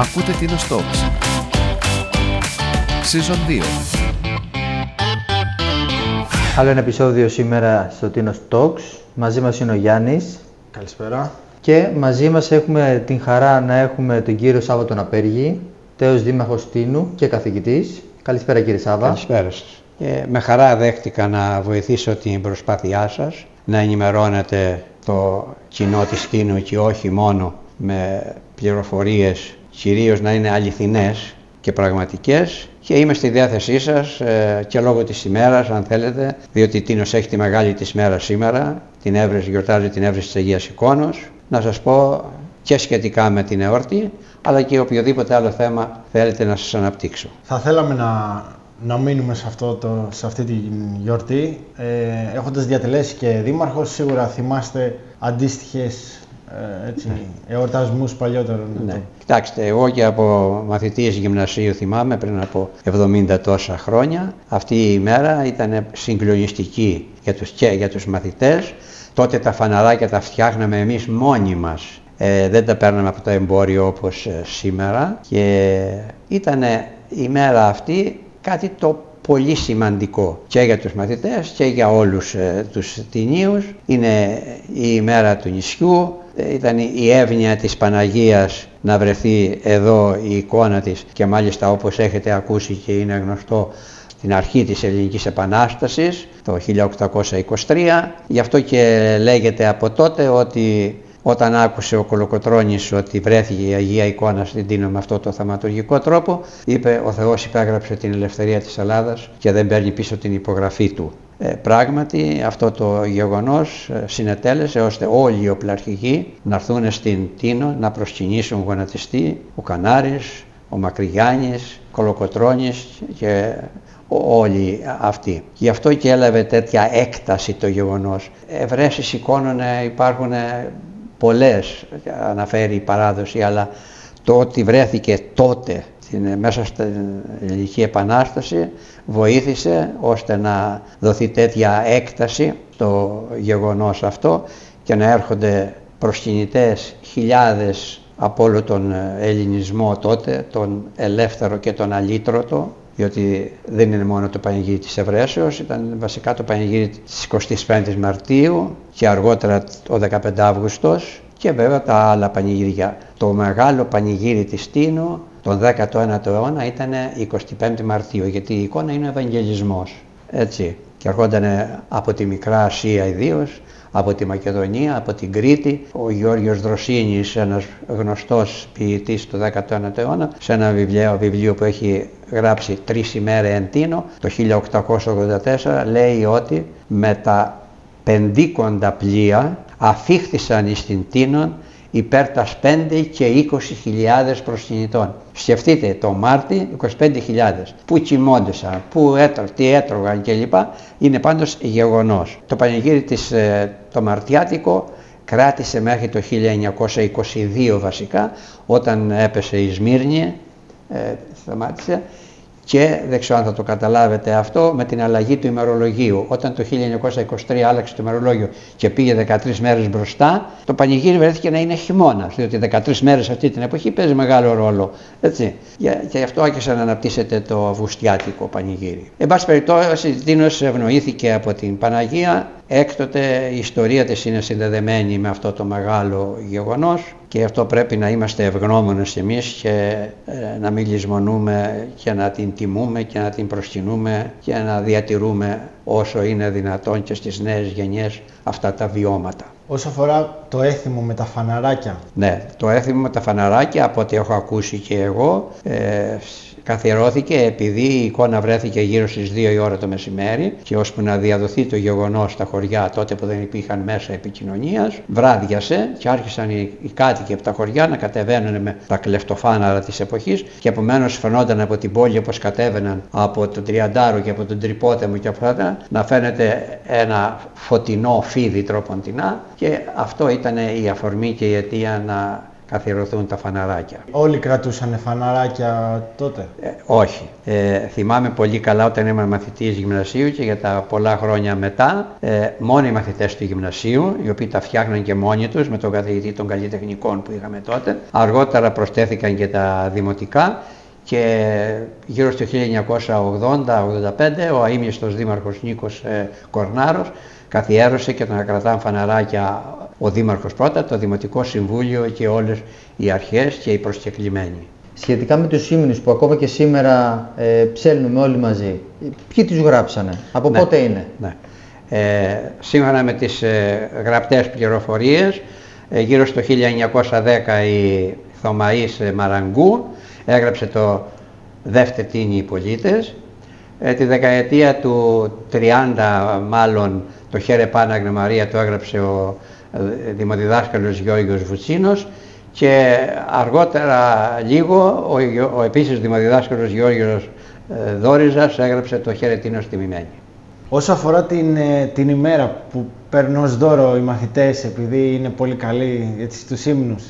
Ακούτε την Talks. Season 2. Άλλο ένα επεισόδιο σήμερα στο Tino Talks. Μαζί μας είναι ο Γιάννης. Καλησπέρα. Και μαζί μας έχουμε την χαρά να έχουμε τον κύριο Σάββα τον Απέργη, τέος δήμαρχος Τίνου και καθηγητής. Καλησπέρα κύριε Σάββα. Καλησπέρα σας. Και με χαρά δέχτηκα να βοηθήσω την προσπάθειά σας, να ενημερώνετε το κοινό της Τίνου και όχι μόνο με πληροφορίες, κυρίως να είναι αληθινές και πραγματικές και είμαι στη διάθεσή σας ε, και λόγω της ημέρας αν θέλετε, διότι η Τίνος έχει τη μεγάλη της μέρα σήμερα, την έβρεση, γιορτάζει την έβρεση της Αγίας Εικόνος, να σας πω και σχετικά με την εόρτη, αλλά και οποιοδήποτε άλλο θέμα θέλετε να σας αναπτύξω. Θα θέλαμε να, να μείνουμε σε, αυτό το, σε αυτή τη γιορτή. Ε, έχοντας διατελέσει και δήμαρχος, σίγουρα θυμάστε αντίστοιχες ε, έτσι, εορτασμούς παλιότερων. Ναι. Κοιτάξτε, εγώ και από μαθητής γυμνασίου θυμάμαι πριν από 70 τόσα χρόνια. Αυτή η ημέρα ήταν συγκλονιστική για τους, και για τους μαθητές. Τότε τα φαναράκια τα φτιάχναμε εμείς μόνοι μας. Ε, δεν τα παίρναμε από το εμπόριο όπως ε, σήμερα και ήταν η μέρα αυτή κάτι το πολύ σημαντικό και για τους μαθητές και για όλους ε, τους τινίους. Είναι η ημέρα του νησιού, ε, ήταν η εύνοια της Παναγίας να βρεθεί εδώ η εικόνα της και μάλιστα όπως έχετε ακούσει και είναι γνωστό στην αρχή της Ελληνικής Επανάστασης το 1823. Γι' αυτό και λέγεται από τότε ότι όταν άκουσε ο Κολοκοτρώνης ότι βρέθηκε η Αγία Εικόνα στην Τίνο με αυτό το θαματουργικό τρόπο, είπε ο Θεός υπέγραψε την ελευθερία της Ελλάδας και δεν παίρνει πίσω την υπογραφή του. Ε, πράγματι αυτό το γεγονός ε, συνετέλεσε ώστε όλοι οι οπλαρχηγοί να έρθουν στην Τίνο να προσκυνήσουν γονατιστή, ο Κανάρης, ο Μακρυγιάννης, ο Κολοκοτρώνης και όλοι αυτοί. Γι' αυτό και έλαβε τέτοια έκταση το γεγονός. Ευρέσεις σηκώνουν, υπάρχουν πολλές, αναφέρει η παράδοση, αλλά το ότι βρέθηκε τότε μέσα στην Ελληνική Επανάσταση βοήθησε ώστε να δοθεί τέτοια έκταση στο γεγονός αυτό και να έρχονται προσκυνητές χιλιάδες από όλο τον ελληνισμό τότε, τον ελεύθερο και τον αλήτρωτο, διότι δεν είναι μόνο το πανηγύρι της Ευρέσεως, ήταν βασικά το πανηγύρι της 25ης Μαρτίου και αργότερα ο 15 Αύγουστος και βέβαια τα άλλα πανηγύρια. Το μεγάλο πανηγύρι της Τίνου τον 19ο αιώνα ήταν 25 Μαρτίου, γιατί η εικόνα είναι ο Ευαγγελισμός. Έτσι. Και ερχόταν από τη Μικρά Ασία ιδίως, από τη Μακεδονία, από την Κρήτη. Ο Γιώργος Δροσίνης, ένας γνωστός ποιητής του 19ου αιώνα, σε ένα βιβλίο, βιβλίο που έχει γράψει «Τρεις ημέρες εν Τίνο», το 1884, λέει ότι με τα πεντίκοντα πλοία αφήχθησαν στην Τίνον υπέρ τας 5 και 20.000 προσκυνητών. Σκεφτείτε το Μάρτι 25.000 που κοιμώντουσαν, που έτρωγαν, τι έτρωγαν κλπ. Είναι πάντως γεγονός. Το πανηγύρι της, ε, το Μαρτιάτικο κράτησε μέχρι το 1922 βασικά όταν έπεσε η Σμύρνη, ε, σταμάτησε και δεν ξέρω αν θα το καταλάβετε αυτό με την αλλαγή του ημερολογίου. Όταν το 1923 άλλαξε το ημερολόγιο και πήγε 13 μέρες μπροστά, το πανηγύρι βρέθηκε να είναι χειμώνα, διότι 13 μέρες αυτή την εποχή παίζει μεγάλο ρόλο. Έτσι. Και γι' αυτό άρχισε να αναπτύσσεται το αυγουστιάτικο πανηγύρι. Εν πάση περιπτώσει, Τίνος ευνοήθηκε από την Παναγία Έκτοτε η ιστορία της είναι συνδεδεμένη με αυτό το μεγάλο γεγονός και αυτό πρέπει να είμαστε ευγνώμονες εμείς και ε, να μην λησμονούμε και να την τιμούμε και να την προσκυνούμε και να διατηρούμε όσο είναι δυνατόν και στις νέες γενιές αυτά τα βιώματα. Όσο αφορά το έθιμο με τα φαναράκια. Ναι, το έθιμο με τα φαναράκια από ό,τι έχω ακούσει και εγώ ε, καθιερώθηκε επειδή η εικόνα βρέθηκε γύρω στις 2 η ώρα το μεσημέρι και ώσπου να διαδοθεί το γεγονός στα χωριά τότε που δεν υπήρχαν μέσα επικοινωνίας, βράδιασε και άρχισαν οι, οι κάτοικοι από τα χωριά να κατεβαίνουν με τα κλεφτοφάναρα της εποχής και επομένως φαινόταν από την πόλη όπως κατέβαιναν από τον Τριαντάρο και από τον Τρυπότεμο και από αυτά να φαίνεται ένα φωτεινό φίδι τροποντινά και αυτό ήταν η αφορμή και η αιτία να καθιερωθούν τα φαναράκια. Όλοι κρατούσαν φαναράκια τότε; Ε, όχι. Ε, θυμάμαι πολύ καλά όταν ήμουν μαθητής γυμνασίου και για τα πολλά χρόνια μετά, ε, μόνο οι μαθητές του γυμνασίου, οι οποίοι τα φτιάχναν και μόνοι τους με τον καθηγητή των καλλιτεχνικών που είχαμε τότε. Αργότερα προσθέθηκαν και τα δημοτικά και γύρω στο 1980-85 ο αείμνηστος δήμαρχος Νίκος ε, Κορνάρος καθιέρωσε και τον κρατάνε φαναράκια ο Δήμαρχος πρώτα, το Δημοτικό Συμβούλιο και όλες οι αρχές και οι προσκεκλημένοι. Σχετικά με τους ύμνους που ακόμα και σήμερα ε, ψέλνουμε όλοι μαζί, ποιοι τους γράψανε, από Ναι. πότε είναι; Ναι. Ε, σύμφωνα με τις ε, γραπτές πληροφορίες, ε, γύρω στο 1910 η Θωμαής ε, Μαραγκού έγραψε το «Δεύτε τίνοι οι πολίτες». Ε, τη δεκαετία του 30 μάλλον το «Χαίρε Πάναγνε Μαρία» το έγραψε ο ε, δημοδιδάσκαλος Γιώργος Βουτσίνος και αργότερα λίγο ο, Γιο- ο επίσης δημοδιδάσκαλος Γιώργος ε, Δόριζας έγραψε το «Χαίρε τίνος τιμημένη». Όσο αφορά την, ε, την ημέρα που παίρνουν ως δώρο οι μαθητές επειδή είναι πολύ καλοί έτσι, στους ύμνους,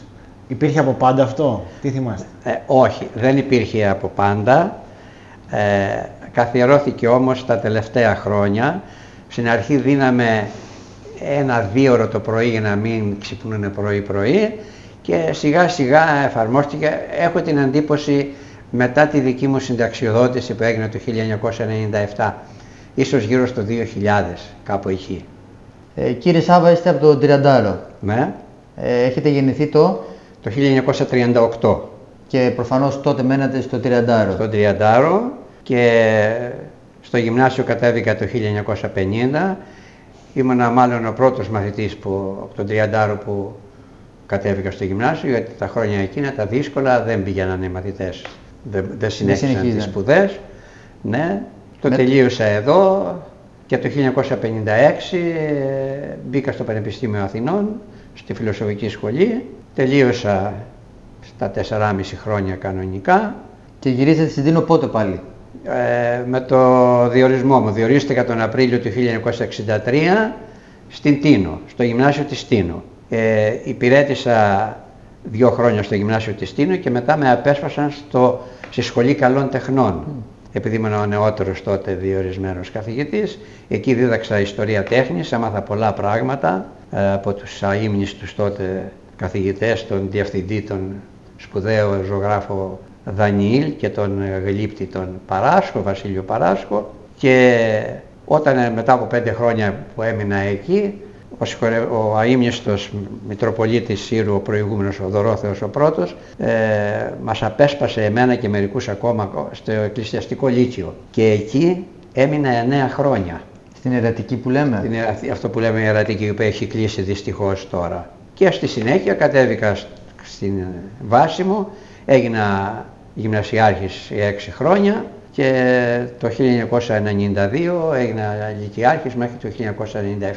υπήρχε από πάντα αυτό, τι θυμάστε; Ε, όχι, δεν υπήρχε από πάντα. Ε, καθιερώθηκε όμως τα τελευταία χρόνια. Στην αρχή δίναμε ένα δίωρο το πρωί για να μην ξυπνούν πρωί-πρωί και σιγά σιγά εφαρμόστηκε. Έχω την εντύπωση μετά τη δική μου συνταξιοδότηση που έγινε το 1997, ίσως γύρω στο 2000, κάπου εκεί. Ε, κύριε Σάβα, είστε από τον Τριαντάρο. Ναι, Ε, έχετε γεννηθεί το; Το 1938. και προφανώς τότε μένατε στο Τριαντάρο. στον Τριαντάρο και στο γυμνάσιο κατέβηκα το 1950. Ήμουνα μάλλον ο πρώτος μαθητής που, από τον Τριαντάρο που κατέβηκα στο γυμνάσιο γιατί τα χρόνια εκείνα τα δύσκολα δεν πήγαιναν οι μαθητές. Δεν, δεν συνέχισαν τις συνεχίζαν. σπουδές. Ναι, το Με- τελείωσα εδώ και το 1956 ε, μπήκα στο Πανεπιστήμιο Αθηνών, στη Φιλοσοφική Σχολή. Τελείωσα στα 4,5 χρόνια κανονικά Και γυρίσατε στην Τίνο πότε πάλι. Ε, με το διορισμό μου. Διορίστηκα τον Απρίλιο του 1963 στην Τίνο, στο γυμνάσιο της Τίνο. Ε, υπηρέτησα δύο χρόνια στο γυμνάσιο της Τίνο και μετά με απέσπασαν στο, στη Σχολή Καλών Τεχνών. Επειδή ήμουν ο νεότερος τότε διορισμένος καθηγητής, εκεί δίδαξα ιστορία τέχνης, έμαθα πολλά πράγματα ε, από τους αείμνηστους τότε καθηγητές, τον διευθυντή, τον σπουδαίο ζωγράφο Δανιήλ και τον ε, γλύπτη τον Παράσκο, Βασίλειο Παράσκο και όταν ε, μετά από πέντε χρόνια που έμεινα εκεί ο, συγχωρε- ο αείμνηστος Μητροπολίτης Σύρου, ο προηγούμενος ο Δωρόθεος ο πρώτος, ε, μας απέσπασε εμένα και μερικούς ακόμα στο εκκλησιαστικό λύκειο και εκεί έμεινα εννέα χρόνια. Στην Ερατική που λέμε; Είναι αυτή- αυτό που λέμε η ερατική που έχει κλείσει δυστυχώς τώρα. Και στη συνέχεια κατέβηκα σ- στην βάση μου, έγινα γυμνασιάρχης για έξι χρόνια και το 1992 έγινα λυκειάρχης μέχρι το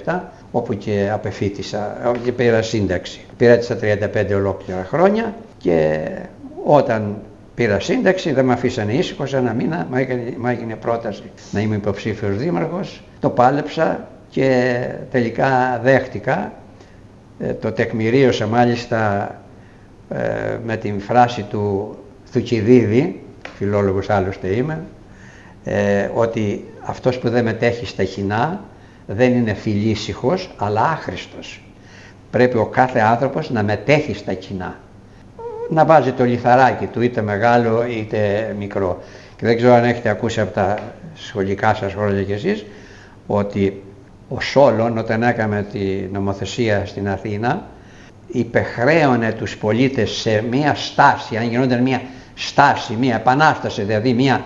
1997 όπου και απεφύτησα ε, και πήρα σύνταξη. Πήράτησα 35 ολόκληρα χρόνια και όταν πήρα σύνταξη δεν με αφήσανε ήσυχος σε ένα μήνα, μου έκανε, μου έγινε πρόταση να είμαι υποψήφιος δήμαρχος, το πάλεψα και τελικά δέχτηκα. Ε, το τεκμηρίωσα μάλιστα ε, με την φράση του Θουκυδίδη, φιλόλογος άλλωστε είμαι, ε, ότι αυτός που δεν μετέχει στα κοινά δεν είναι φιλήσυχος αλλά άχρηστος. Πρέπει ο κάθε άνθρωπος να μετέχει στα κοινά. Να βάζει το λιθαράκι του είτε μεγάλο είτε μικρό. Και δεν ξέρω αν έχετε ακούσει από τα σχολικά σας χρόνια κι εσείς ότι ο Σόλων όταν έκαμε τη νομοθεσία στην Αθήνα υπεχρέωνε τους πολίτες σε μία στάση, αν γινόταν μία στάση, μία επανάσταση, δηλαδή μία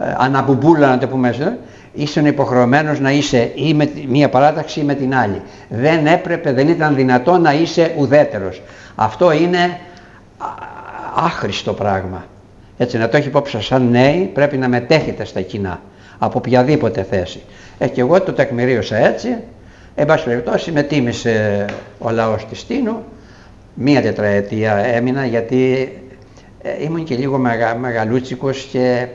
ε, αναμπουμπούλα να το πούμε έτσι, ήσουν υποχρεωμένος να είσαι ή με τη- μία παράταξη ή με την άλλη. Δεν έπρεπε, δεν ήταν δυνατό να είσαι ουδέτερος. Αυτό είναι α- άχρηστο πράγμα. Έτσι να το έχει υπόψη σας σαν νέοι πρέπει να μετέχετε στα κοινά από οποιαδήποτε θέση. Ε, και εγώ το τεκμηρίωσα έτσι. Εν πάση περιπτώσει με τίμησε ο λαός της Τίνου. Μία τετραετία έμεινα γιατί ε, ήμουν και λίγο μεγα, μεγαλούτσικος και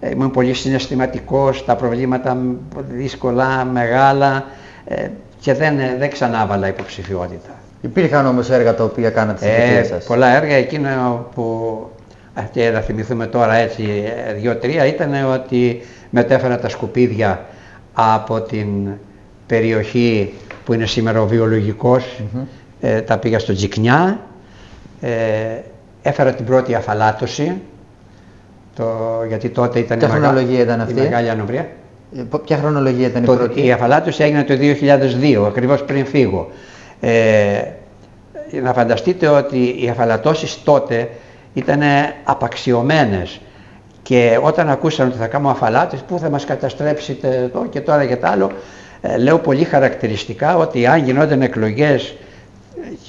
ε, ήμουν πολύ συναισθηματικός, τα προβλήματα μ- δύσκολα, μεγάλα ε, και δεν, ε, δεν ξανάβαλα υποψηφιότητα. Υπήρχαν όμως έργα τα οποία κάνατε στην Ε, ε, σας; πολλά έργα εκείνο που και να θυμηθούμε τώρα έτσι ε, δύο-τρία ήταν ότι μετέφερα τα σκουπίδια από την περιοχή που είναι σήμερα ο βιολογικος ε, τα πήγα στο Τζικνιά, ε, έφερα την πρώτη αφαλάτωση, το, γιατί τότε ήταν Ποια η, μεγα- χρονολογία ήταν αυτή; η Μεγάλη Ανοβρία. Ε, πο- Ποια χρονολογία ήταν η Το, πρώτη; η αφαλάτωση έγινε το 2002, ακριβώς πριν φύγω. Ε, να φανταστείτε ότι οι αφαλατώσεις τότε ήταν απαξιωμένες και όταν ακούσαν ότι θα κάνουμε αφαλάτωση, πού θα μας καταστρέψετε το και τώρα και το άλλο, ε, λέω πολύ χαρακτηριστικά ότι αν γινόταν εκλογές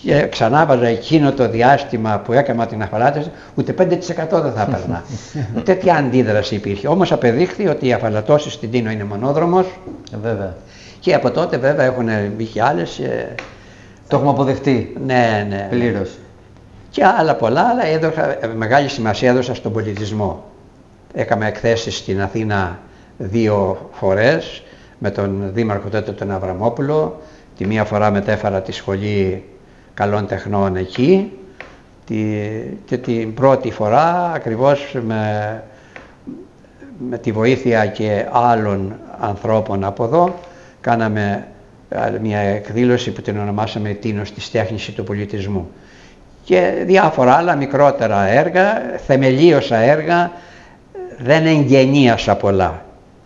και ξανά βάζα εκείνο το διάστημα που έκανα την αφαλάτωση, ούτε 5% δεν θα έπαιρνα. Τέτοια αντίδραση υπήρχε. Όμως απεδείχθη ότι η αφαλατώση στην Τίνο είναι μονόδρομος Ε, βέβαια. και από τότε βέβαια έχουν μπει και άλλες. ε, Το έχουμε αποδεχτεί ναι, ναι, ναι. πλήρως. Και άλλα πολλά, αλλά έδωσα, ε, μεγάλη σημασία έδωσα στον πολιτισμό. Έκαμε εκθέσεις στην Αθήνα δύο φορές με τον Δήμαρχο τότε τον Αβραμόπουλο. Τη μία φορά μετέφερα τη Σχολή Καλών Τεχνών εκεί τη, και την πρώτη φορά ακριβώς με, με τη βοήθεια και άλλων ανθρώπων από εδώ κάναμε άλλη μια εκδήλωση που την ονομάσαμε «Τίνος της τέχνης του πολιτισμού» και διάφορα άλλα μικρότερα έργα, θεμελίωσα έργα, δεν εγγενίασα πολλά.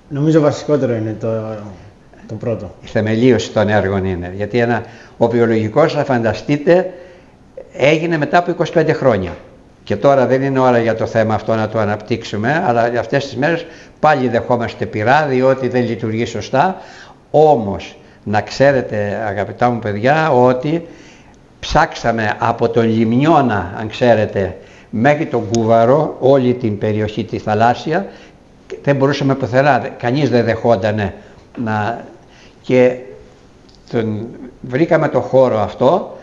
Νομίζω βασικότερο είναι το, το πρώτο. Η θεμελίωση των έργων είναι, γιατί ένα, ο βιολογικός, θα φανταστείτε, έγινε μετά από 25 χρόνια. Και τώρα δεν είναι ώρα για το θέμα αυτό να το αναπτύξουμε, αλλά για αυτές τις μέρες πάλι δεχόμαστε πειρά, διότι δεν λειτουργεί σωστά. Όμως, να ξέρετε αγαπητά μου παιδιά, ότι ψάξαμε από τον Λιμνιώνα, αν ξέρετε, μέχρι τον Κούβαρο, όλη την περιοχή τη θαλάσσια, και δεν μπορούσαμε πουθενά, κανείς δεν δεχόταν να... Και τον... βρήκαμε το χώρο αυτό,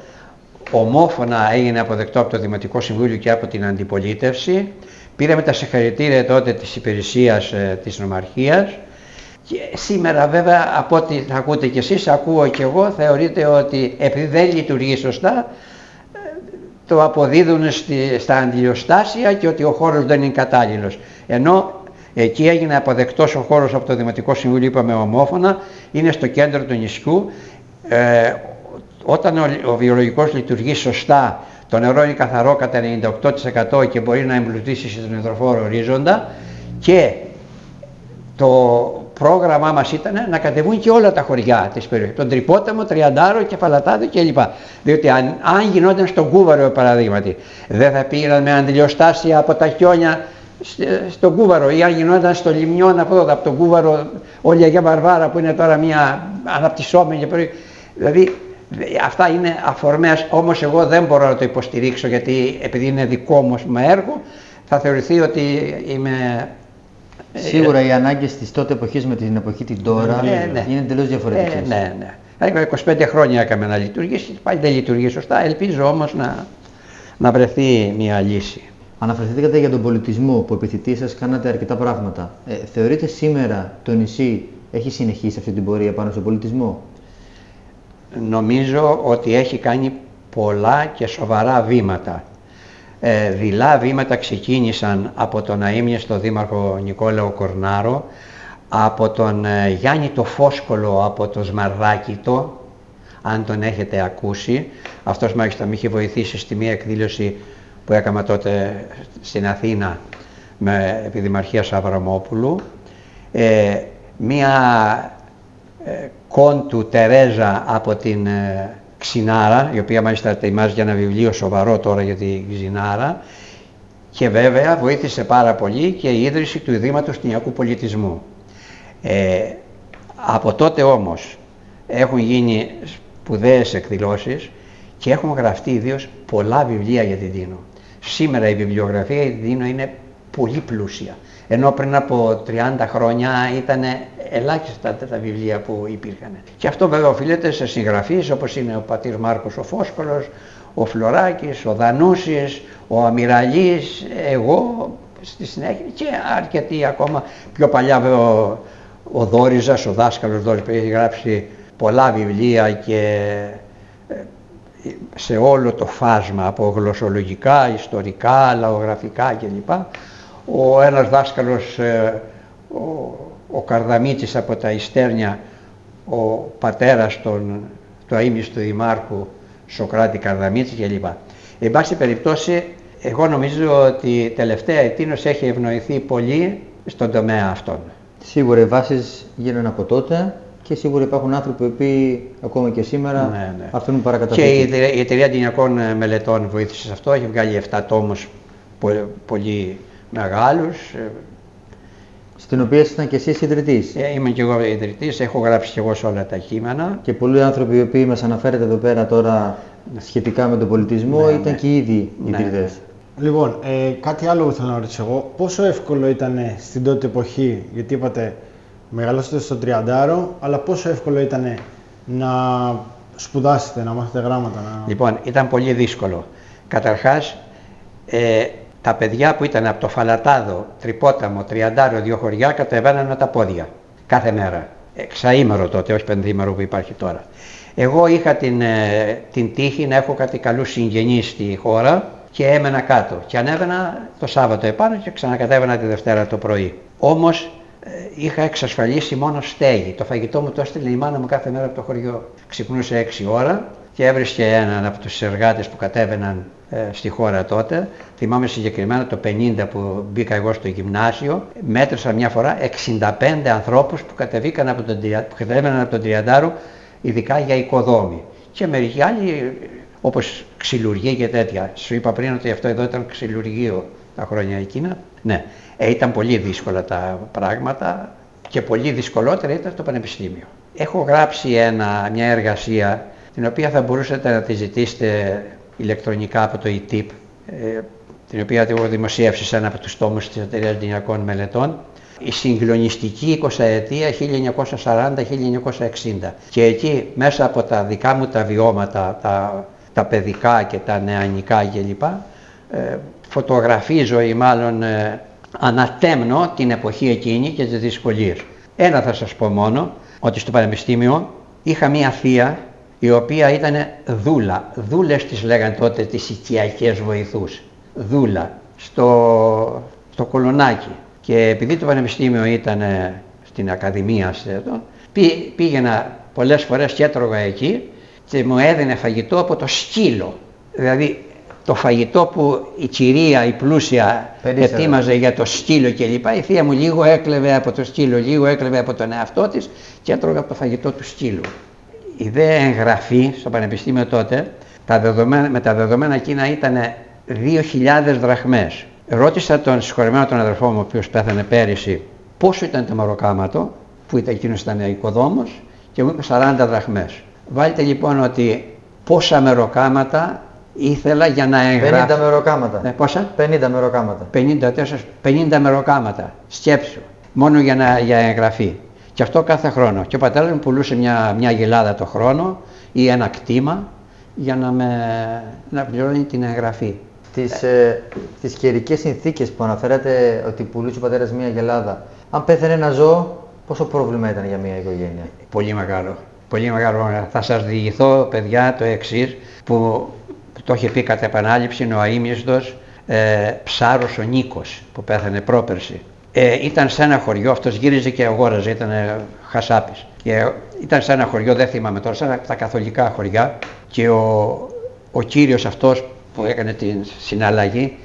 ομόφωνα έγινε αποδεκτό από το Δημοτικό Συμβούλιο και από την Αντιπολίτευση, πήραμε τα συγχαρητήρια τότε της υπηρεσίας ε, της νομαρχίας. Και σήμερα βέβαια από ό,τι θα ακούτε κι εσείς, ακούω κι εγώ, θεωρείται ότι επειδή δεν λειτουργεί σωστά, ε, το αποδίδουν στη, στα αντιλιοστάσια και ότι ο χώρος δεν είναι κατάλληλος. Ενώ εκεί έγινε αποδεκτός ο χώρος από το Δημοτικό Συμβούλιο, είπαμε ομόφωνα, είναι στο κέντρο του νησιού. Ε, όταν ο, ο βιολογικός λειτουργεί σωστά, το νερό είναι καθαρό κατά 98% και μπορεί να εμπλουτίσει στον υδροφόρο ορίζοντα και το πρόγραμμά μας ήταν να κατεβούν και όλα τα χωριά της περιοχής. Τον Τρυπόταμο, Τριαντάρο, Κεφαλατάδο κλπ. Διότι αν, αν γινόταν στον Κούβαρο παραδείγματι, δεν θα πήγαν με αντιλιοστάσια από τα χιόνια σ- στον Κούβαρο ή αν γινόταν στο Λιμνιόν από εδώ, από τον Κούβαρο, όλη η Αγία Βαρβάρα που είναι τώρα μια αναπτυσσόμενη περιοχή. Δηλαδή αυτά είναι αφορμές, όμως εγώ δεν μπορώ να το υποστηρίξω γιατί επειδή είναι δικό μου ας πούμε, έργο, θα θεωρηθεί ότι είμαι Σίγουρα οι ανάγκες της τότε εποχής με την εποχή την τώρα Ναι, ναι. είναι εντελώς διαφορετικές. Ε, ναι, ναι. Δηλαδή, 25 χρόνια έκαμε να λειτουργήσει, πάλι δεν λειτουργεί σωστά. Ελπίζω όμως να, να βρεθεί μια λύση. Αναφερθήκατε για τον πολιτισμό που επί θητεία σας κάνατε αρκετά πράγματα. Ε, θεωρείτε σήμερα το νησί έχει συνεχίσει αυτή την πορεία πάνω στον πολιτισμό; Νομίζω ότι έχει κάνει πολλά και σοβαρά βήματα. Ε, δειλά βήματα ξεκίνησαν από τον αείμνηστο δήμαρχο Νικόλαο Κορνάρο, από τον ε, Γιάννη το Φόσκολο από το Σμαρδάκητο, αν τον έχετε ακούσει. Αυτός μάλιστα με είχε βοηθήσει στη μία εκδήλωση που έκανα τότε στην Αθήνα με επιδημαρχία Σαβραμόπουλου. Ε, μία ε, κόντου Τερέζα από την ε, Ξινάρα, η οποία μάλιστα ετοιμάζει για ένα βιβλίο σοβαρό τώρα για την Ξινάρα και βέβαια βοήθησε πάρα πολύ και η ίδρυση του Ιδρύματος Τινιακού Πολιτισμού. Ε, από τότε όμως έχουν γίνει σπουδαίες εκδηλώσεις και έχουν γραφτεί ιδίως πολλά βιβλία για την Τίνο. Σήμερα η βιβλιογραφία για την Τίνο είναι πολύ πλούσια. Ενώ πριν από 30 χρόνια ήταν ελάχιστα τα βιβλία που υπήρχαν. Και αυτό βέβαια οφείλεται σε συγγραφείς όπως είναι ο πατήρ Μάρκος ο Φόσκολος, ο Φλωράκης, ο Δανούσης, ο Αμυραλής, εγώ στη συνέχεια και αρκετοί ακόμα πιο παλιά βέβαια ο, ο Δόριζας, ο δάσκαλος Δόρης που έχει γράψει πολλά βιβλία και ε, σε όλο το φάσμα από γλωσσολογικά, ιστορικά, λαογραφικά κλπ. Ο ένας δάσκαλος, ε, ο, ο Καρδαμίτσης από τα Ιστέρνια, ο πατέρας των, του αείμνηστου Δημάρχου Σοκράτη Καρδαμίτση κλπ. Εν πάση περιπτώσει, εγώ νομίζω ότι τελευταία ετήνως έχει ευνοηθεί πολύ στον τομέα αυτόν. Σίγουρα οι βάσεις γίνανε από τότε και σίγουρα υπάρχουν άνθρωποι που ακόμα και σήμερα ναι, ναι. αφήνουν παρακαταθήκη. Και η εταιρεία αντινιακών μελετών βοήθησε σε αυτό, έχει βγάλει 7 τόμους πολύ μεγάλους. Στην οποία ήσασταν και εσείς ιδρυτής. Ε, είμαι και εγώ ιδρυτής, έχω γράψει και εγώ σε όλα τα κείμενα. Και πολλοί άνθρωποι οι οποίοι μας αναφέρετε εδώ πέρα τώρα σχετικά με τον πολιτισμό ναι, ήταν ναι. και ήδη ναι, ιδρυτές. Λοιπόν, ε, κάτι άλλο που θέλω να ρωτήσω εγώ. Πόσο εύκολο ήταν στην τότε εποχή, γιατί είπατε μεγαλώσετε στο Τριαντάρο, αλλά πόσο εύκολο ήταν να σπουδάσετε, να μάθετε γράμματα. Να... Λοιπόν, ήταν πολύ δύσκολο. Καταρχάς, ε, τα παιδιά που ήταν από το Φαλατάδο, Τρυπόταμο, Τριαντάρο, δύο χωριά, κατεβαίναν με τα πόδια κάθε μέρα. Εξαήμερο τότε, όχι πενθήμερο που υπάρχει τώρα. Εγώ είχα την, ε, την τύχη να έχω κάτι καλούς συγγενείς στη χώρα και έμενα κάτω. Και ανέβαινα το Σάββατο επάνω και ξανακατέβαινα τη Δευτέρα το πρωί. Όμως ε, είχα εξασφαλίσει μόνο στέγη. Το φαγητό μου το έστειλε η μάνα μου κάθε μέρα από το χωριό. Ξυπνούσε 6 ώρα και έβρισκε έναν από τους εργάτες που κατέβαιναν ε, στη χώρα τότε. Θυμάμαι συγκεκριμένα το 50 που μπήκα εγώ στο γυμνάσιο. Μέτρησα μια φορά 65 ανθρώπους που, κατεβήκαν από τον, που κατέβαιναν από τον Τριαντάρο ειδικά για οικοδόμη. Και μερικοί άλλοι όπως ξυλουργία και τέτοια. Σου είπα πριν ότι αυτό εδώ ήταν ξυλουργείο τα χρόνια εκείνα. Ναι, ε, ήταν πολύ δύσκολα τα πράγματα και πολύ δυσκολότερα ήταν το πανεπιστήμιο. Έχω γράψει ένα, μια εργασία την οποία θα μπορούσατε να τη ζητήσετε ηλεκτρονικά από το ETIP, ε, την οποία έχω δημοσιεύσει σε ένα από τους τόμους της Εταιρείας Δινιακών Μελετών, η συγκλονιστική 20 ετία 1940-1960. Και εκεί μέσα από τα δικά μου τα βιώματα, τα, τα παιδικά και τα νεανικά κλπ, ε, φωτογραφίζω ή μάλλον ε, ανατέμνω την εποχή εκείνη και τις δυσκολίες. Ένα θα σας πω μόνο, ότι στο Πανεπιστήμιο είχα μία θεία η οποία ήταν δούλα. Δούλες τις λέγανε τότε τις οικιακές βοηθούς. Δούλα στο, στο κολονάκι. Και επειδή το Πανεπιστήμιο ήταν στην Ακαδημία, πήγαινα πολλές φορές και έτρωγα εκεί και μου έδινε φαγητό από το σκύλο. Δηλαδή το φαγητό που η κυρία, η πλούσια ετοίμαζε για το σκύλο κλπ. Η θεία μου λίγο έκλεβε από το σκύλο, λίγο έκλεβε από τον εαυτό της και έτρωγε από το φαγητό του σκύλου. Η δε εγγραφή στο πανεπιστήμιο τότε, τα δεδομένα, με τα δεδομένα εκείνα ήταν 2.000 δραχμές. Ρώτησα τον συγχωρεμένο τον αδερφό μου, ο οποίος πέθανε πέρυσι, πόσο ήταν το μεροκάματο, που ήταν εκείνος ήταν οικοδόμος, και μου είπε 40 δραχμές. Βάλτε λοιπόν ότι πόσα μεροκάματα ήθελα για να εγγράψω. 50 μεροκάματα. Ναι, πόσα; 50 μεροκάματα. 50, 50 μεροκάματα. Σκέψου. Μόνο για, να, για εγγραφή. Και αυτό κάθε χρόνο. Και ο πατέρας μου πουλούσε μια, μια γελάδα το χρόνο ή ένα κτήμα για να, με, να πληρώνει την εγγραφή. Τις, ε, τις καιρικές συνθήκες που αναφέρατε ότι πουλούσε ο πατέρας μια γελάδα. Αν πέθανε ένα ζώο, πόσο πρόβλημα ήταν για μια οικογένεια; Πολύ μεγάλο. Πολύ μεγάλο. Θα σας διηγηθώ, παιδιά, το εξής που το είχε πει κατά επανάληψη ο αείμνηστος ε, Ψάρος ο Νίκος που πέθανε πρόπερση. Ε, ήταν σε ένα χωριό, αυτός γύριζε και αγόραζε, ήταν χασάπης. Και ήταν σε ένα χωριό, δεν θυμάμαι τώρα, σαν τα καθολικά χωριά και ο, ο κύριος αυτός που έκανε την συναλλαγή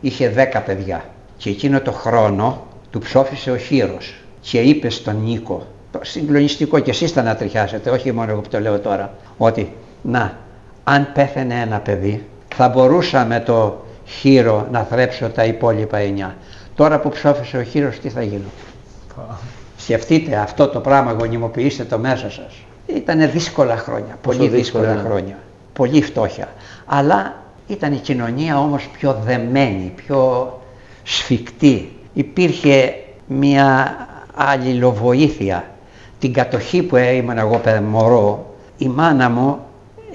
είχε δέκα παιδιά. Και εκείνο το χρόνο του ψόφισε ο Χείρος και είπε στον Νίκο, συγκλονιστικό και εσείς θα να τριχιάσετε, όχι μόνο εγώ που το λέω τώρα, ότι να, αν πέθαινε ένα παιδί θα μπορούσα με το χείρο να θρέψω τα υπόλοιπα εννιά. Τώρα που ψόφισε ο χείρος τι θα γίνω; Σκεφτείτε αυτό το πράγμα, γονιμοποιήστε το μέσα σας. Ήταν δύσκολα χρόνια, πολύ δύσκολα, χρόνια. Πολύ φτώχεια. Αλλά ήταν η κοινωνία όμως πιο δεμένη, πιο σφιχτή. Υπήρχε μια αλληλοβοήθεια. Την κατοχή που ήμουν εγώ μωρό, η μάνα μου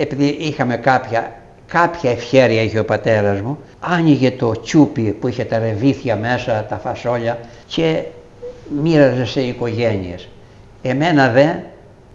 επειδή είχαμε κάποια, κάποια ευχέρεια είχε ο πατέρας μου, άνοιγε το τσούπι που είχε τα ρεβίθια μέσα, τα φασόλια και μοίραζε σε οικογένειες. Εμένα δε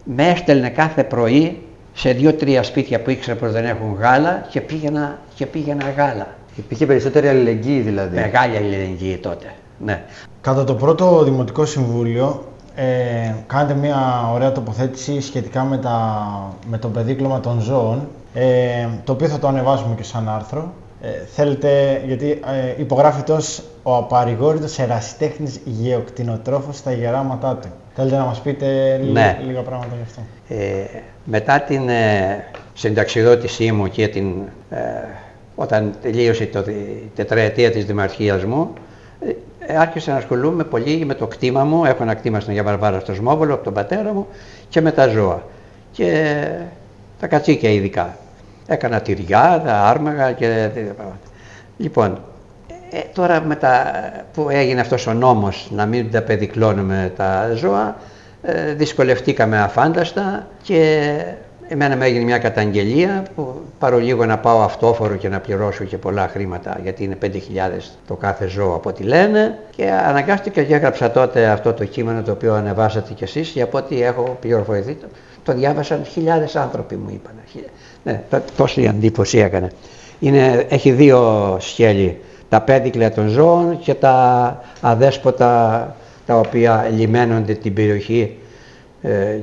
με έστελνε κάθε πρωί σε δύο-τρία σπίτια που ήξερα πως δεν έχουν γάλα και πήγαινα, και πήγαινα γάλα. Υπήρχε περισσότερη αλληλεγγύη δηλαδή. Μεγάλη αλληλεγγύη τότε. Ναι. Κατά το πρώτο Δημοτικό Συμβούλιο ε, κάνετε μια ωραία τοποθέτηση σχετικά με, τα, με το παιδίκλωμα των ζώων, ε, το οποίο θα το ανεβάσουμε και σαν άρθρο. Ε, θέλετε, γιατί ε, υπογράφεται ως ο απαρηγόρητος ερασιτέχνης γεωκτηνοτρόφος στα γεράματά του. Θέλετε να μας πείτε Ναι. λίγα πράγματα γι' αυτό. Ε, μετά την ε, συνταξιδότησή μου και την, ε, όταν τελείωσε το, η τετραετία της δημαρχίας μου, ε, άρχισα να ασχολούμαι πολύ με το κτήμα μου. Έχω ένα κτήμα στην Αγία Βαρβάρα στο Σμόβολο από τον πατέρα μου και με τα ζώα. Και τα κατσίκια ειδικά. Έκανα τυριά, τα άρμαγα και τέτοια πράγματα. Λοιπόν, ε, τώρα μετά που έγινε αυτός ο νόμος να μην τα πεδικλώνουμε τα ζώα, ε, δυσκολευτήκαμε αφάνταστα και εμένα με έγινε μια καταγγελία που παρολίγο να πάω αυτόφορο και να πληρώσω και πολλά χρήματα γιατί είναι 5.000 το κάθε ζώο από ό,τι λένε και αναγκάστηκα και έγραψα τότε αυτό το κείμενο το οποίο ανεβάσατε κι εσείς και από ό,τι έχω πληροφορηθεί το, το διάβασαν χιλιάδες άνθρωποι μου είπαν. Χιλιά- Ναι, τό- τόση εντύπωση έκανε. Είναι, έχει δύο σκέλη, τα πέδικλα των ζώων και τα αδέσποτα τα οποία λιμένονται την περιοχή ε,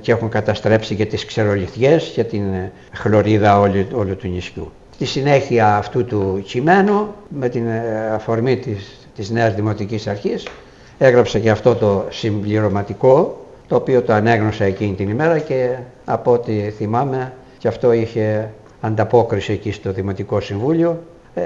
και έχουν καταστρέψει και τις ξερολιθιές και την ε, χλωρίδα όλου, όλου του νησιού. Στη συνέχεια αυτού του κειμένου, με την ε, αφορμή της, της νέας Δημοτικής Αρχής, έγραψα και αυτό το συμπληρωματικό, το οποίο το ανέγνωσα εκείνη την ημέρα και από ό,τι θυμάμαι και αυτό είχε ανταπόκριση εκεί στο Δημοτικό Συμβούλιο. Ε,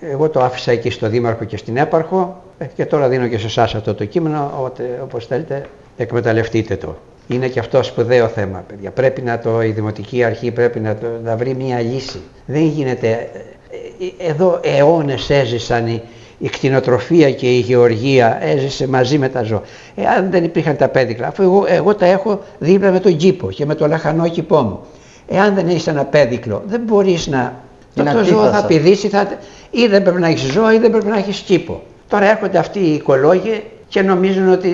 εγώ το άφησα εκεί στο Δήμαρχο και στην Έπαρχο ε, και τώρα δίνω και σε εσάς αυτό το κείμενο, οπότε, όπως θέλετε εκμεταλλευτείτε το. Είναι και αυτό σπουδαίο θέμα, παιδιά. Πρέπει να το, η Δημοτική Αρχή πρέπει να, το, να βρει μια λύση. Δεν γίνεται... ε, ε, Εδώ αιώνες έζησαν οι, η κτηνοτροφία και η γεωργία έζησε μαζί με τα ζώα. Εάν δεν υπήρχαν τα πέδικλα, αφού εγώ, εγώ τα έχω δίπλα με τον κήπο και με το λαχανό κήπό μου. Εάν δεν έχεις ένα πέδικλο, δεν μπορείς να... Είναι το ζώο θα αντίφασα. πηδήσει, θα... ή δεν πρέπει να έχεις ζώα ή δεν πρέπει να έχεις κήπο. Τώρα έρχονται αυτοί οι οικολόγοι και νομίζουν ότι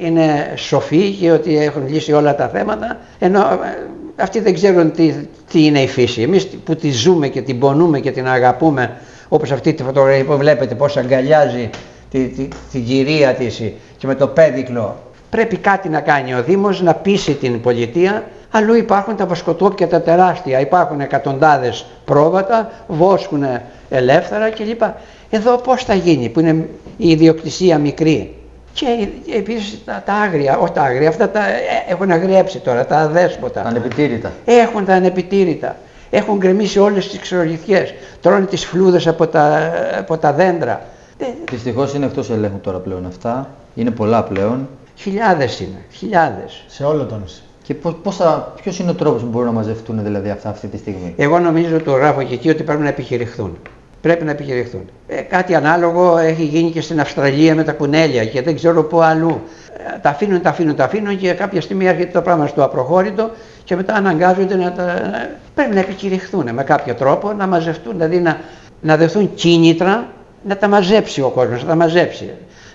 είναι σοφοί και ότι έχουν λύσει όλα τα θέματα, ενώ ε, αυτοί δεν ξέρουν τι, τι είναι η φύση. Εμείς που τη ζούμε και την πονούμε και την αγαπούμε, όπως αυτή τη φωτογραφία που βλέπετε πώς αγκαλιάζει τη, τη, την κυρία της και με το πέδικλο. Πρέπει κάτι να κάνει ο Δήμος, να πείσει την πολιτεία. Αλλού υπάρχουν τα βοσκοτόπια τα τεράστια, υπάρχουν εκατοντάδες πρόβατα, βόσκουν ελεύθερα κλπ. Εδώ πώς θα γίνει που είναι η ιδιοκτησία μικρή. Και επίσης τα, τα άγρια, όχι τα άγρια, αυτά τα ε, έχουν αγριέψει τώρα, τα αδέσποτα. Ανεπιτήρητα. Έχουν τα ανεπιτήρητα. Έχουν γκρεμίσει όλες τις ξερολιθιές. Τρώνε τις φλούδες από τα, από τα δέντρα. Ε, Δυστυχώς είναι εκτός ελέγχου τώρα πλέον αυτά. Είναι πολλά πλέον. χιλιάδες είναι, χιλιάδες. Σε όλο το νησί. Και πώς, πώς θα, ποιος είναι ο τρόπος που μπορούν να μαζευτούν δηλαδή αυτά αυτή τη στιγμή; Εγώ νομίζω το γράφω και εκεί ότι πρέπει να επιχειρηθούν. Πρέπει να επιχειρηθούν. Ε, κάτι ανάλογο έχει γίνει και στην Αυστραλία με τα κουνέλια και δεν ξέρω πού αλλού. Ε, τα αφήνουν, τα αφήνουν, τα αφήνουν και κάποια στιγμή έρχεται το πράγμα στο απροχώρητο και μετά αναγκάζονται να τα. να- Πρέπει να επικηρυχθούν με κάποιο τρόπο, να μαζευτούν, δηλαδή να, να δοθούν κίνητρα να τα μαζέψει ο κόσμος, να τα μαζέψει.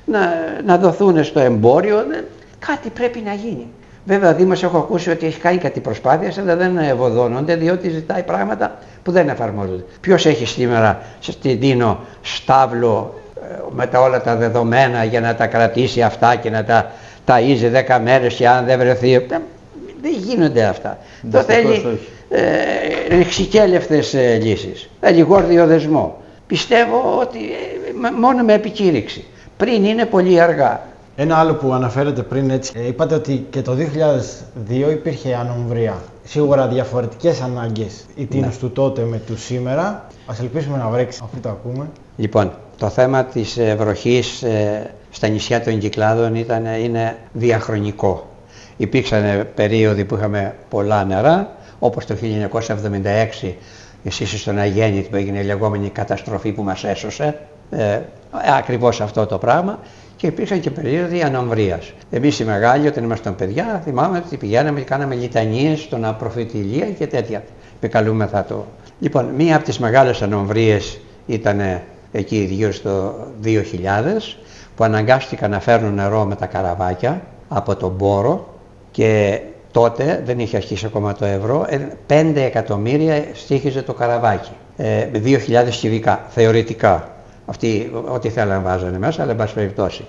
Να, να δοθούν στο εμπόριο, να- κάτι πρέπει να γίνει. Βέβαια, ο Δήμος έχω ακούσει ότι έχει κάνει κάτι προσπάθειες, αλλά δεν ευωδώνονται, διότι ζητάει πράγματα που δεν εφαρμόζονται. Ποιος έχει σήμερα στην Τίνο στάβλο ε, με τα όλα τα δεδομένα για να τα κρατήσει αυτά και να τα ταΐζει 10 μέρες και αν δεν βρεθεί... ε, Δεν γίνονται αυτά. Το Δυστυχώς θέλει όχι. ε, ρηξικέλευτες ε, λύσεις. Θέλει γόρδιο δεσμό. Πιστεύω ότι ε, με- μόνο με επικήρυξη. Πριν είναι πολύ αργά. Ένα άλλο που αναφέρετε πριν έτσι, ε, είπατε ότι και το 2002 υπήρχε ανομβρία. Σίγουρα διαφορετικές ανάγκες οι τίνους του τότε με του σήμερα. Ας ελπίσουμε να βρέξει αφού το ακούμε. Λοιπόν, το θέμα της ε, βροχής ε, στα νησιά των Κυκλάδων ήταν, είναι διαχρονικό. Υπήρξαν ε, περίοδοι που είχαμε πολλά νερά, όπως το 1976 εσείς στον Αγέννητη που έγινε η λεγόμενη καταστροφή που μας έσωσε, ε, ακριβώς αυτό το πράγμα και υπήρχαν και περίοδοι ανομβρίας. Εμείς οι μεγάλοι όταν ήμασταν παιδιά θυμάμαι ότι πηγαίναμε και κάναμε λιτανίες στον απροφήτη Ηλία και τέτοια. Επικαλούμεθα το. Λοιπόν, μία από τις μεγάλες ανομβρίες ήταν εκεί γύρω στο 2000 που αναγκάστηκαν να φέρνουν νερό με τα καραβάκια από τον Πόρο και τότε, δεν είχε αρχίσει ακόμα το ευρώ, 5 εκατομμύρια στήχιζε το καραβάκι. Ε, 2.000 κυβικά, θεωρητικά. Αυτοί ό,τι θέλανε βάζανε μέσα, αλλά εν πάση περιπτώσει.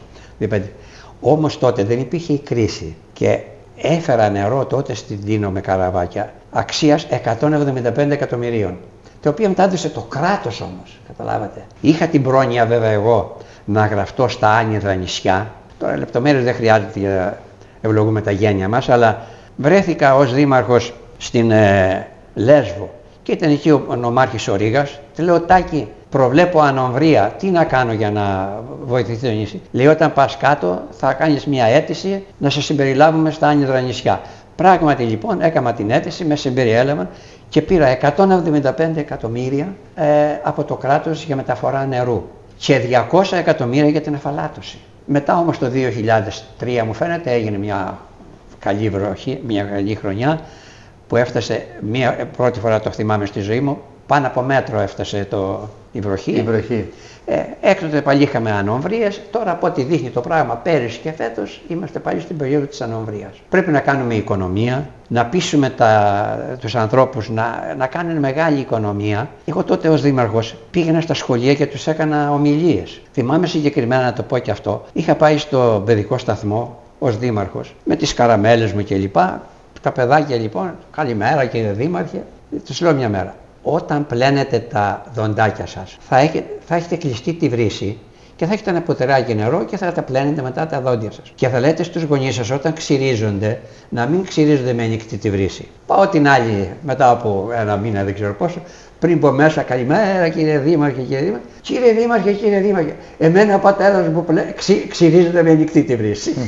Όμως τότε δεν υπήρχε η κρίση και έφερα νερό τότε στην Τίνο με καραβάκια αξίας 175 εκατομμυρίων. Το οποίο μετά έδωσε το κράτος όμως, καταλάβατε. Είχα την πρόνοια βέβαια εγώ να γραφτώ στα άνυδρα νησιά. Τώρα λεπτομέρειες δεν χρειάζεται για ευλογούμε τα γένια μας, αλλά βρέθηκα ως δήμαρχος στην ε, Λέσβο και ήταν εκεί ο νομάρχης ο Ρήγας. Του λέω Τάκη, προβλέπω ανομβρία. Τι να κάνω για να βοηθηθεί το νησί; Λέει όταν πας κάτω θα κάνεις μια αίτηση να σε συμπεριλάβουμε στα άνυδρα νησιά. Πράγματι λοιπόν έκανα την αίτηση, με συμπεριέλαβαν και πήρα 175 εκατομμύρια ε, από το κράτος για μεταφορά νερού και 200 εκατομμύρια για την εφαλάτωση. Μετά όμως το 2003 μου φαίνεται έγινε μια καλή βροχή, μια καλή χρονιά που έφτασε, μια, πρώτη φορά το θυμάμαι στη ζωή μου, πάνω από μέτρο έφτασε το, η βροχή. Η βροχή. Ε, έκτοτε πάλι είχαμε ανομβρίες, τώρα από ό,τι δείχνει το πράγμα πέρυσι και φέτος είμαστε πάλι στην περίοδο της ανομβρίας. Πρέπει να κάνουμε οικονομία, να πείσουμε τα, τους ανθρώπους να, να κάνουν μεγάλη οικονομία. Εγώ τότε ως δήμαρχος πήγαινα στα σχολεία και τους έκανα ομιλίες. Θυμάμαι συγκεκριμένα να το πω και αυτό. Είχα πάει στο παιδικό σταθμό ως δήμαρχος με τις καραμέλες μου κλπ. Τα παιδάκια λοιπόν, καλημέρα κύριε δήμαρχε, τους λέω μια μέρα όταν πλένετε τα δοντάκια σας θα έχετε, θα έχετε κλειστεί τη βρύση και θα έχετε ένα ποτεράκι νερό και θα τα πλένετε μετά τα δόντια σας. Και θα λέτε στους γονείς σας όταν ξυρίζονται να μην ξυρίζονται με ανοιχτή τη βρύση. Πάω την άλλη μετά από ένα μήνα δεν ξέρω πόσο πριν πω μέσα καλημέρα κύριε Δήμαρχε, κύριε Δήμαρχε. Κύριε Δήμαρχε, κύριε Δήμαρχε, εμένα ο πατέρας μου πλέ... ξυ... ξυρίζεται με ανοιχτή τη βρύση.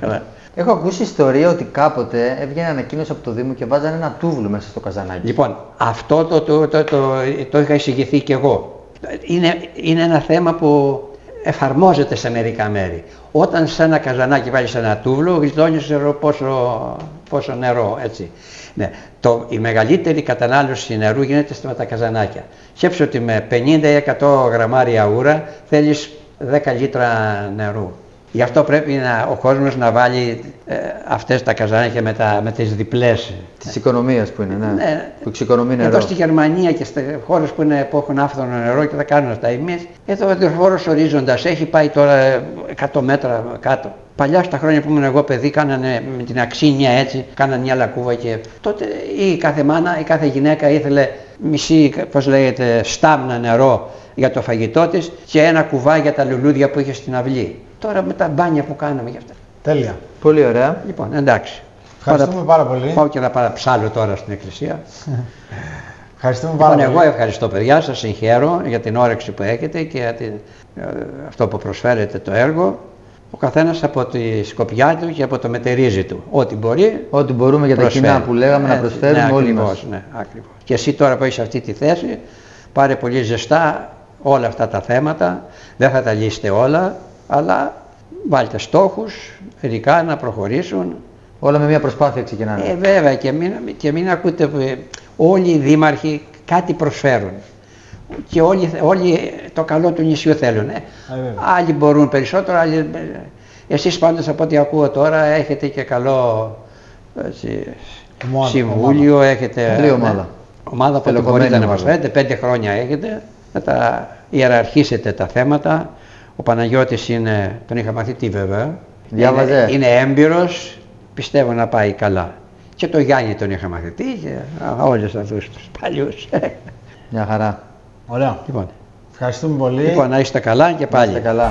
Έχω ακούσει ιστορία ότι κάποτε έβγαινε ανακοίνωση από το Δήμο και βάζανε ένα τούβλο μέσα στο καζανάκι. Λοιπόν, αυτό το, το, το, το, το είχα εισηγηθεί και εγώ. Είναι, είναι ένα θέμα που εφαρμόζεται σε μερικά μέρη. Όταν σε ένα καζανάκι βάλεις ένα τούβλο, γλιτώνεις πόσο, πόσο νερό, έτσι. Ναι. Το, η μεγαλύτερη κατανάλωση νερού γίνεται με τα καζανάκια. Σκέψου ότι με 50 ή 100 γραμμάρια ούρα θέλεις 10 λίτρα νερού. Γι' αυτό πρέπει να, ο κόσμος να βάλει ε, αυτές τα καζανάκια με, τα, με τις διπλές. Της οικονομίας που είναι, ναι. ναι. Που εξοικονομεί νερό. Εδώ στη Γερμανία και στις χώρες που, είναι, που έχουν άφθονο νερό και θα κάνουν τα εμείς, εδώ ο διορφόρος ορίζοντας έχει πάει τώρα 100 μέτρα κάτω. Παλιά στα χρόνια που ήμουν εγώ παιδί κάνανε με την αξίνια έτσι, κάνανε μια λακκούβα και τότε η κάθε μάνα, η κάθε γυναίκα ήθελε μισή, πώς λέγεται, στάμνα νερό για το φαγητό της και ένα κουβά για τα λουλούδια που είχε στην αυλή. Τώρα με τα μπάνια που κάναμε γι' αυτά. Τέλεια. Πολύ ωραία. Λοιπόν, εντάξει. Ευχαριστούμε πάρα πολύ. Πάω και να παραψάλω τώρα στην εκκλησία. Ευχαριστούμε πάρα λοιπόν, εγώ ευχαριστώ παιδιά, σας συγχαίρω για την όρεξη που έχετε και για την, ε, αυτό που προσφέρετε το έργο. Ο καθένας από τη σκοπιά του και από το μετερίζει του. Ό,τι μπορεί. Ό,τι μπορούμε για τα κοινά που λέγαμε να προσφέρουμε ναι, όλοι ακριβώς, μας. Ναι, ακριβώς. Και εσύ τώρα που είσαι αυτή τη θέση, πάρε πολύ ζεστά όλα αυτά τα θέματα. Δεν θα τα λύσετε όλα, αλλά βάλτε στόχους, μερικά να προχωρήσουν. Όλα με μια προσπάθεια ξεκινάνε. Ε, βέβαια και μην, και μην ακούτε που όλοι οι δήμαρχοι κάτι προσφέρουν. Και όλοι, όλοι το καλό του νησιού θέλουν. Ε. άλλοι μπορούν περισσότερο, άλλοι... Εσείς πάντως από ό,τι ακούω τώρα έχετε και καλό έτσι, ομάδα, συμβούλιο, ομάδα. έχετε... Καλή ομάδα. Ναι, ομάδα που μπορείτε να μας φέρετε, πέντε χρόνια έχετε, να τα ιεραρχήσετε τα θέματα. Ο Παναγιώτης είναι, τον είχα μαθητή βέβαια, Διάβαζε. είναι, είναι έμπειρος, πιστεύω να πάει καλά. Και το Γιάννη τον είχα μαθητή και όλους αυτούς τους παλιούς. Μια χαρά. Ωραία. Λοιπόν, Ευχαριστούμε πολύ. λοιπόν να είστε καλά και πάλι. Να είστε καλά.